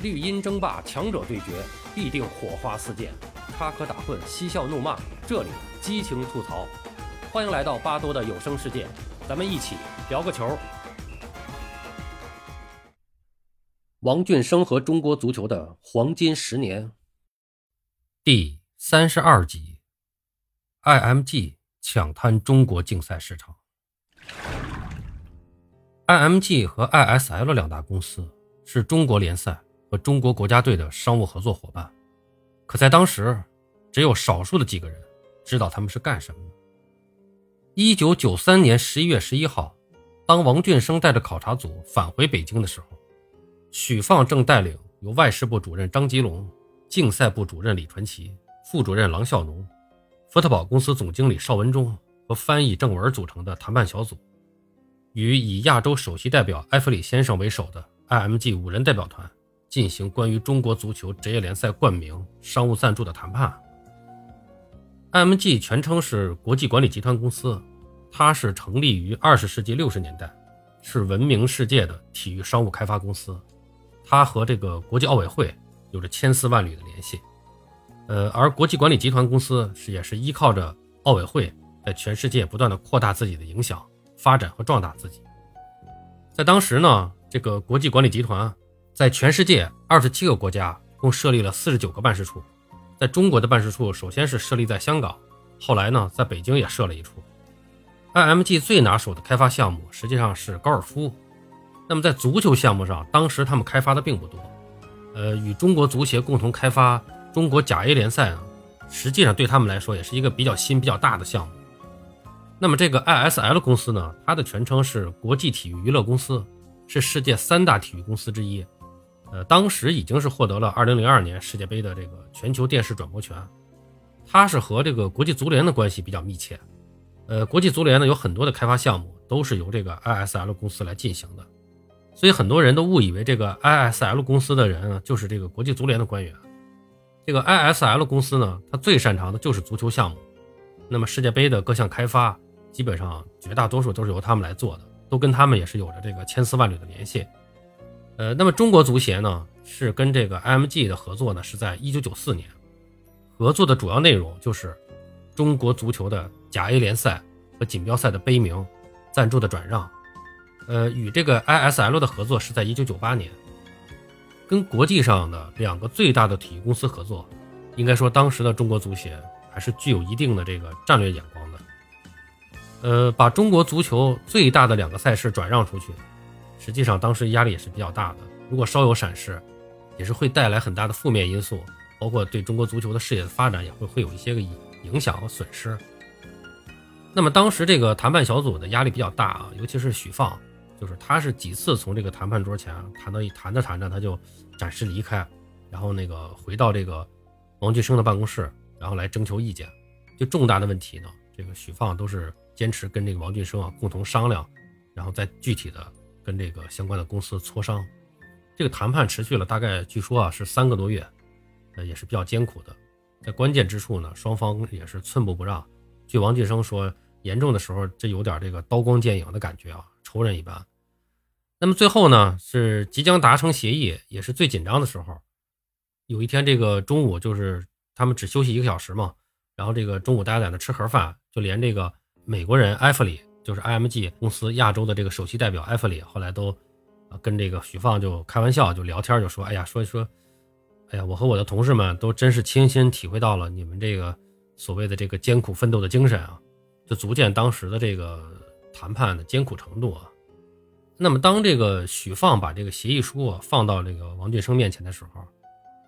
绿茵争霸，强者对决，必定火花四溅，插科打诨，嬉笑怒骂，这里激情吐槽。欢迎来到巴多的有声世界，咱们一起聊个球。王俊生和中国足球的黄金十年，第三十二集，IMG 抢滩中国竞赛市场。IMG 和 ISL 两大公司是中国联赛。和中国国家队的商务合作伙伴，可在当时，只有少数的几个人知道他们是干什么的。一九九三年十一月十一号，当王俊生带着考察组返回北京的时候，许放正带领由外事部主任张吉龙、竞赛部主任李传奇、副主任郎孝农、福特宝公司总经理邵文忠和翻译郑文组成的谈判小组，与以亚洲首席代表埃弗里先生为首的 IMG 五人代表团。进行关于中国足球职业联赛冠名、商务赞助的谈判。IMG 全称是国际管理集团公司，它是成立于二十世纪六十年代，是闻名世界的体育商务开发公司。它和这个国际奥委会有着千丝万缕的联系。呃，而国际管理集团公司是也是依靠着奥委会，在全世界不断的扩大自己的影响、发展和壮大自己。在当时呢，这个国际管理集团。在全世界二十七个国家共设立了四十九个办事处，在中国的办事处首先是设立在香港，后来呢，在北京也设了一处。IMG 最拿手的开发项目实际上是高尔夫，那么在足球项目上，当时他们开发的并不多。呃，与中国足协共同开发中国甲 A 联赛呢，实际上对他们来说也是一个比较新、比较大的项目。那么这个 ISL 公司呢，它的全称是国际体育娱乐公司，是世界三大体育公司之一。呃，当时已经是获得了2002年世界杯的这个全球电视转播权，它是和这个国际足联的关系比较密切。呃，国际足联呢有很多的开发项目都是由这个 ISL 公司来进行的，所以很多人都误以为这个 ISL 公司的人就是这个国际足联的官员。这个 ISL 公司呢，它最擅长的就是足球项目，那么世界杯的各项开发，基本上绝大多数都是由他们来做的，都跟他们也是有着这个千丝万缕的联系。呃，那么中国足协呢，是跟这个 IMG 的合作呢，是在一九九四年，合作的主要内容就是中国足球的甲 A 联赛和锦标赛的杯名、赞助的转让。呃，与这个 ISL 的合作是在一九九八年，跟国际上的两个最大的体育公司合作，应该说当时的中国足协还是具有一定的这个战略眼光的。呃，把中国足球最大的两个赛事转让出去。实际上，当时压力也是比较大的。如果稍有闪失，也是会带来很大的负面因素，包括对中国足球的事业的发展也会会有一些个影响和损失。那么当时这个谈判小组的压力比较大啊，尤其是许放，就是他是几次从这个谈判桌前谈到一谈着谈着他就暂时离开，然后那个回到这个王俊生的办公室，然后来征求意见。就重大的问题呢，这个许放都是坚持跟这个王俊生啊共同商量，然后再具体的。跟这个相关的公司磋商，这个谈判持续了大概，据说啊是三个多月，呃也是比较艰苦的。在关键之处呢，双方也是寸步不让。据王俊生说，严重的时候这有点这个刀光剑影的感觉啊，仇人一般。那么最后呢，是即将达成协议，也是最紧张的时候。有一天这个中午，就是他们只休息一个小时嘛，然后这个中午大家在那吃盒饭，就连这个美国人埃弗里。就是 IMG 公司亚洲的这个首席代表埃弗里，后来都啊跟这个许放就开玩笑，就聊天就说，哎呀，说一说，哎呀，我和我的同事们都真是亲身体会到了你们这个所谓的这个艰苦奋斗的精神啊，就足见当时的这个谈判的艰苦程度啊。那么当这个许放把这个协议书啊放到这个王俊生面前的时候，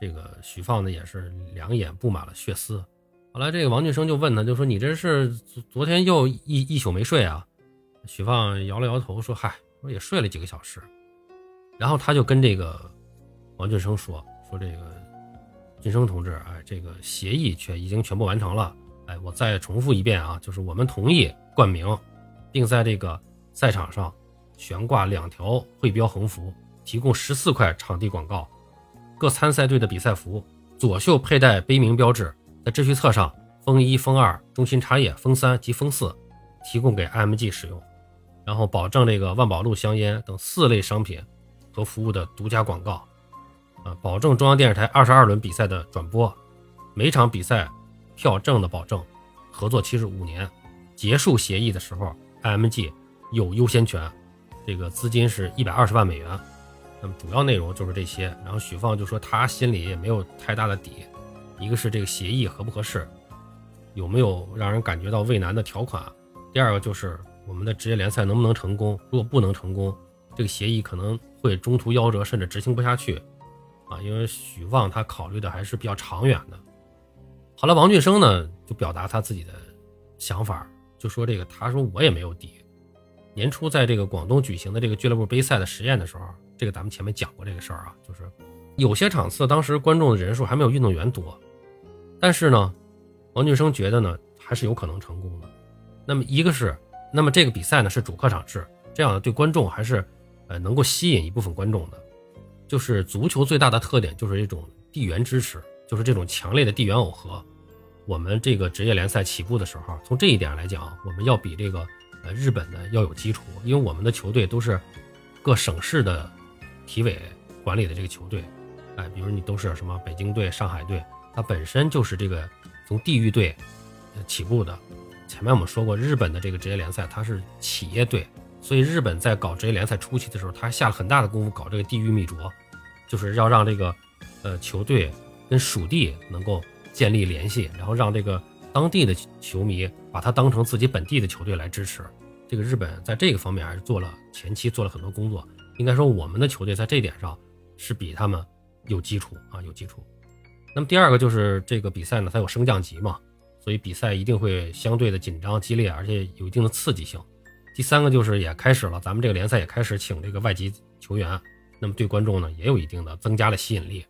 这个许放呢也是两眼布满了血丝。后来这个王俊生就问他，就说你这是昨昨天又一一宿没睡啊？许放摇了摇头说：“嗨，我也睡了几个小时。”然后他就跟这个王俊生说：“说这个俊生同志，哎，这个协议却已经全部完成了。哎，我再重复一遍啊，就是我们同意冠名，并在这个赛场上悬挂两条会标横幅，提供十四块场地广告，各参赛队的比赛服左袖佩戴杯名标志，在秩序册上封一、封二、中心插页封三及封四，提供给 IMG 使用。”然后保证这个万宝路香烟等四类商品和服务的独家广告，啊，保证中央电视台二十二轮比赛的转播，每场比赛票证的保证，合作期是五年，结束协议的时候，IMG 有优先权，这个资金是一百二十万美元。那么主要内容就是这些。然后许放就说他心里也没有太大的底，一个是这个协议合不合适，有没有让人感觉到畏难的条款，第二个就是我们的职业联赛能不能成功，如果不能成功，这个协议可能会中途夭折，甚至执行不下去。啊，因为许旺他考虑的还是比较长远的。好了，王俊生呢就表达他自己的想法，就说这个，他说我也没有底。年初在这个广东举行的这个俱乐部杯赛的实验的时候，这个咱们前面讲过这个事儿啊，就是有些场次当时观众的人数还没有运动员多，但是呢，王俊生觉得呢还是有可能成功的。那么一个是，那么这个比赛呢是主客场制，这样对观众还是呃能够吸引一部分观众的。就是足球最大的特点就是这种地缘支持，就是这种强烈的地缘耦合。我们这个职业联赛起步的时候，从这一点来讲，我们要比这个呃日本的要有基础，因为我们的球队都是各省市的体委管理的这个球队，哎，比如你都是什么北京队、上海队，它本身就是这个从地域队起步的。前面我们说过，日本的这个职业联赛它是企业队。所以日本在搞职业联赛初期的时候，他下了很大的功夫搞这个地域密着，就是要让这个呃球队跟属地能够建立联系，然后让这个当地的球迷把它当成自己本地的球队来支持。这个日本在这个方面还是做了前期做了很多工作。应该说我们的球队在这点上是比他们有基础啊，有基础。那么第二个就是这个比赛呢，它有升降级嘛，所以比赛一定会相对的紧张激烈，而且有一定的刺激性。第三个就是也开始了，咱们这个联赛也开始请这个外籍球员，那么对观众呢也有一定的增加了吸引力。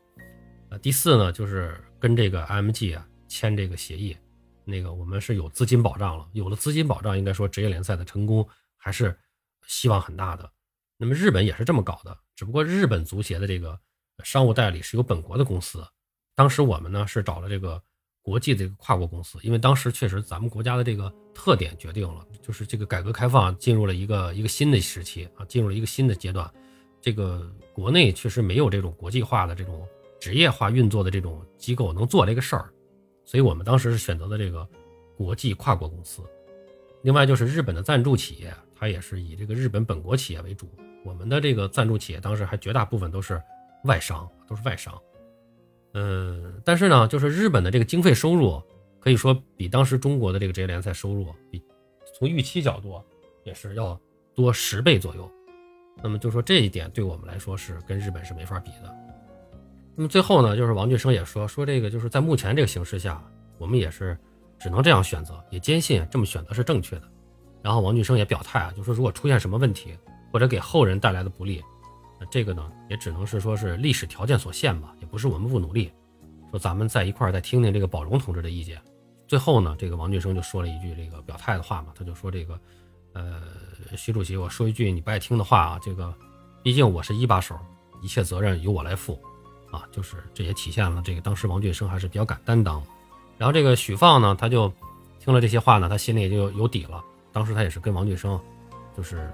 呃，第四呢就是跟这个 M G 啊签这个协议，那个我们是有资金保障了，有了资金保障，应该说职业联赛的成功还是希望很大的。那么日本也是这么搞的，只不过日本足协的这个商务代理是由本国的公司，当时我们呢是找了这个。国际的这个跨国公司，因为当时确实咱们国家的这个特点决定了，就是这个改革开放进入了一个一个新的时期啊，进入了一个新的阶段。这个国内确实没有这种国际化的这种职业化运作的这种机构能做这个事儿，所以我们当时是选择的这个国际跨国公司。另外就是日本的赞助企业，它也是以这个日本本国企业为主。我们的这个赞助企业当时还绝大部分都是外商，都是外商。嗯，但是呢，就是日本的这个经费收入，可以说比当时中国的这个职业联赛收入，比从预期角度也是要多十倍左右。那么就说这一点对我们来说是跟日本是没法比的。那么最后呢，就是王俊生也说说这个就是在目前这个形势下，我们也是只能这样选择，也坚信这么选择是正确的。然后王俊生也表态啊，就说如果出现什么问题或者给后人带来的不利。那这个呢，也只能是说是历史条件所限吧，也不是我们不努力。说咱们在一块儿再听听这个宝荣同志的意见。最后呢，这个王俊生就说了一句这个表态的话嘛，他就说这个，呃，徐主席，我说一句你不爱听的话啊，这个，毕竟我是一把手，一切责任由我来负，啊，就是这也体现了这个当时王俊生还是比较敢担当。然后这个许放呢，他就听了这些话呢，他心里也就有底了。当时他也是跟王俊生，就是。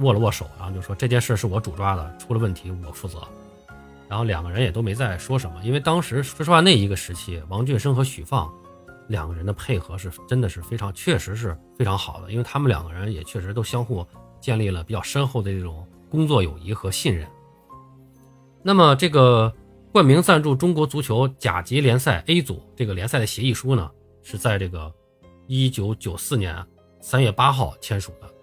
握了握手，然后就说这件事是我主抓的，出了问题我负责。然后两个人也都没再说什么，因为当时说实话那一个时期，王俊生和许放两个人的配合是真的是非常，确实是非常好的，因为他们两个人也确实都相互建立了比较深厚的这种工作友谊和信任。那么这个冠名赞助中国足球甲级联赛 A 组这个联赛的协议书呢，是在这个一九九四年三月八号签署的。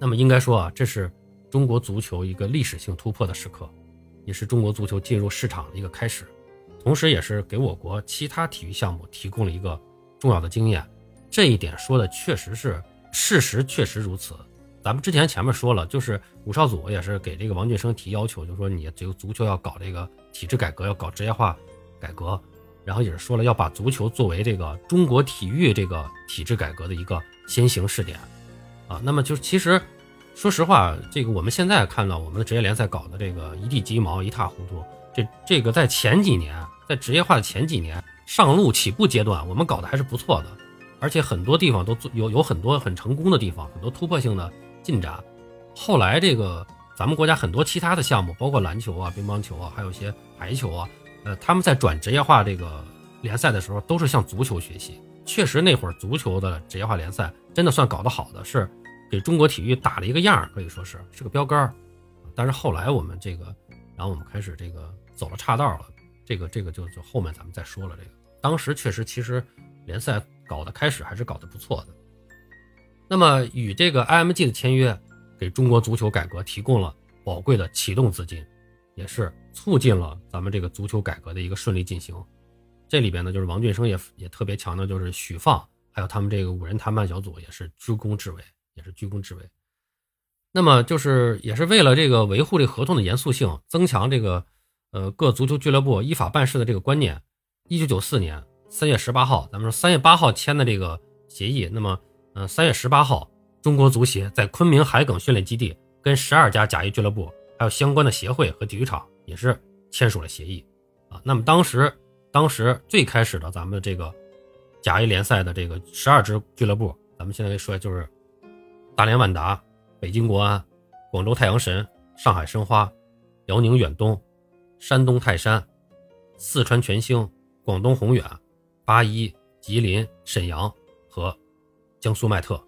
那么应该说啊，这是中国足球一个历史性突破的时刻，也是中国足球进入市场的一个开始，同时也是给我国其他体育项目提供了一个重要的经验。这一点说的确实是事实，确实如此。咱们之前前面说了，就是武少祖也是给这个王俊生提要求，就说你这个足球要搞这个体制改革，要搞职业化改革，然后也是说了要把足球作为这个中国体育这个体制改革的一个先行试点。啊，那么就是其实，说实话，这个我们现在看到我们的职业联赛搞的这个一地鸡毛、一塌糊涂，这这个在前几年，在职业化的前几年上路起步阶段，我们搞的还是不错的，而且很多地方都有有很多很成功的地方，很多突破性的进展。后来这个咱们国家很多其他的项目，包括篮球啊、乒乓球啊，还有一些排球啊，呃，他们在转职业化这个联赛的时候，都是向足球学习。确实，那会儿足球的职业化联赛真的算搞得好的，是给中国体育打了一个样可以说是是个标杆但是后来我们这个，然后我们开始这个走了岔道了，这个这个就就后面咱们再说了。这个当时确实，其实联赛搞的开始还是搞得不错的。那么与这个 IMG 的签约，给中国足球改革提供了宝贵的启动资金，也是促进了咱们这个足球改革的一个顺利进行。这里边呢，就是王俊生也也特别强调，就是许放还有他们这个五人谈判小组也是居功至伟，也是居功至伟。那么就是也是为了这个维护这合同的严肃性，增强这个呃各足球俱乐部依法办事的这个观念。一九九四年三月十八号，咱们说三月八号签的这个协议。那么，嗯，三月十八号，中国足协在昆明海埂训练基地跟十二家甲 A 俱乐部，还有相关的协会和体育场也是签署了协议啊。那么当时，当时最开始的咱们这个甲 A 联赛的这个十二支俱乐部，咱们现在说就是大连万达。北京国安、广州太阳神、上海申花、辽宁远东、山东泰山、四川全兴、广东宏远、八一、吉林、沈阳和江苏迈特。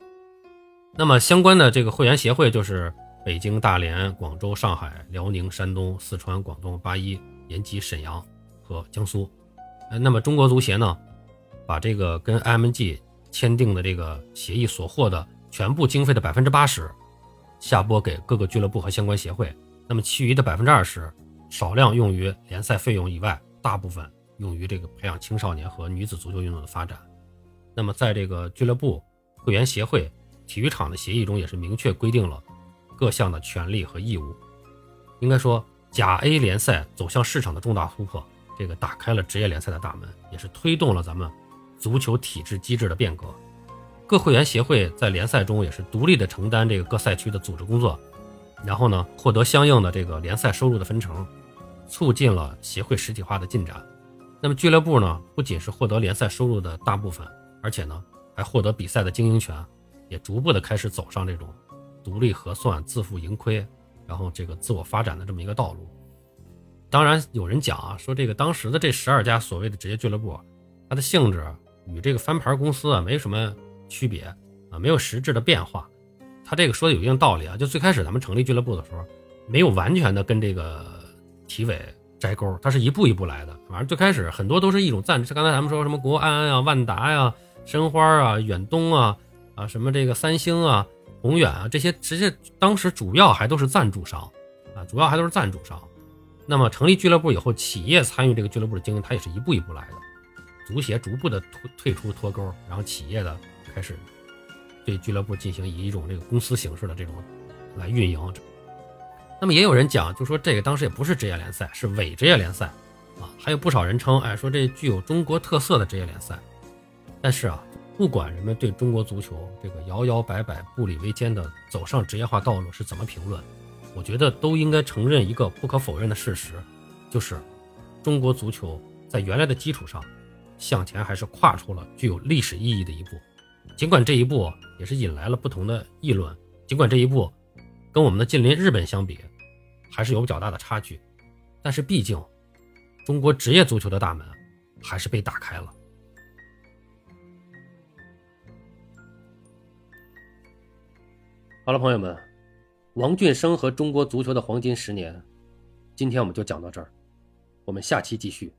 那么相关的这个会员协会就是北京、大连、广州、上海、辽宁、山东、四川、广东、八一、延吉、沈阳和江苏。呃，那么中国足协呢，把这个跟 IMG 签订的这个协议所获的全部经费的百分之八十。下拨给各个俱乐部和相关协会，那么其余的百分之二十，少量用于联赛费用以外，大部分用于这个培养青少年和女子足球运动的发展。那么在这个俱乐部、会员协会、体育场的协议中，也是明确规定了各项的权利和义务。应该说，甲 A 联赛走向市场的重大突破，这个打开了职业联赛的大门，也是推动了咱们足球体制机制的变革。各会员协会在联赛中也是独立的承担这个各赛区的组织工作，然后呢获得相应的这个联赛收入的分成，促进了协会实体化的进展。那么俱乐部呢不仅是获得联赛收入的大部分，而且呢还获得比赛的经营权，也逐步的开始走上这种独立核算、自负盈亏，然后这个自我发展的这么一个道路。当然有人讲啊，说这个当时的这十二家所谓的职业俱乐部，它的性质与这个翻牌公司啊没什么。区别啊，没有实质的变化。他这个说的有一定道理啊。就最开始咱们成立俱乐部的时候，没有完全的跟这个体委摘钩，它是一步一步来的。反正最开始很多都是一种赞助，刚才咱们说什么国安啊、万达呀、申花啊、远东啊啊，什么这个三星啊、宏远啊这些，实际当时主要还都是赞助商啊，主要还都是赞助商。那么成立俱乐部以后，企业参与这个俱乐部的经营，它也是一步一步来的。足协逐步的退退出脱钩，然后企业的。开始对俱乐部进行以一种这个公司形式的这种来运营。那么也有人讲，就说这个当时也不是职业联赛，是伪职业联赛啊。还有不少人称，哎，说这具有中国特色的职业联赛。但是啊，不管人们对中国足球这个摇摇摆摆、步履维艰的走上职业化道路是怎么评论，我觉得都应该承认一个不可否认的事实，就是中国足球在原来的基础上向前还是跨出了具有历史意义的一步。尽管这一步也是引来了不同的议论，尽管这一步跟我们的近邻日本相比还是有较大的差距，但是毕竟中国职业足球的大门还是被打开了。好了，朋友们，王俊生和中国足球的黄金十年，今天我们就讲到这儿，我们下期继续。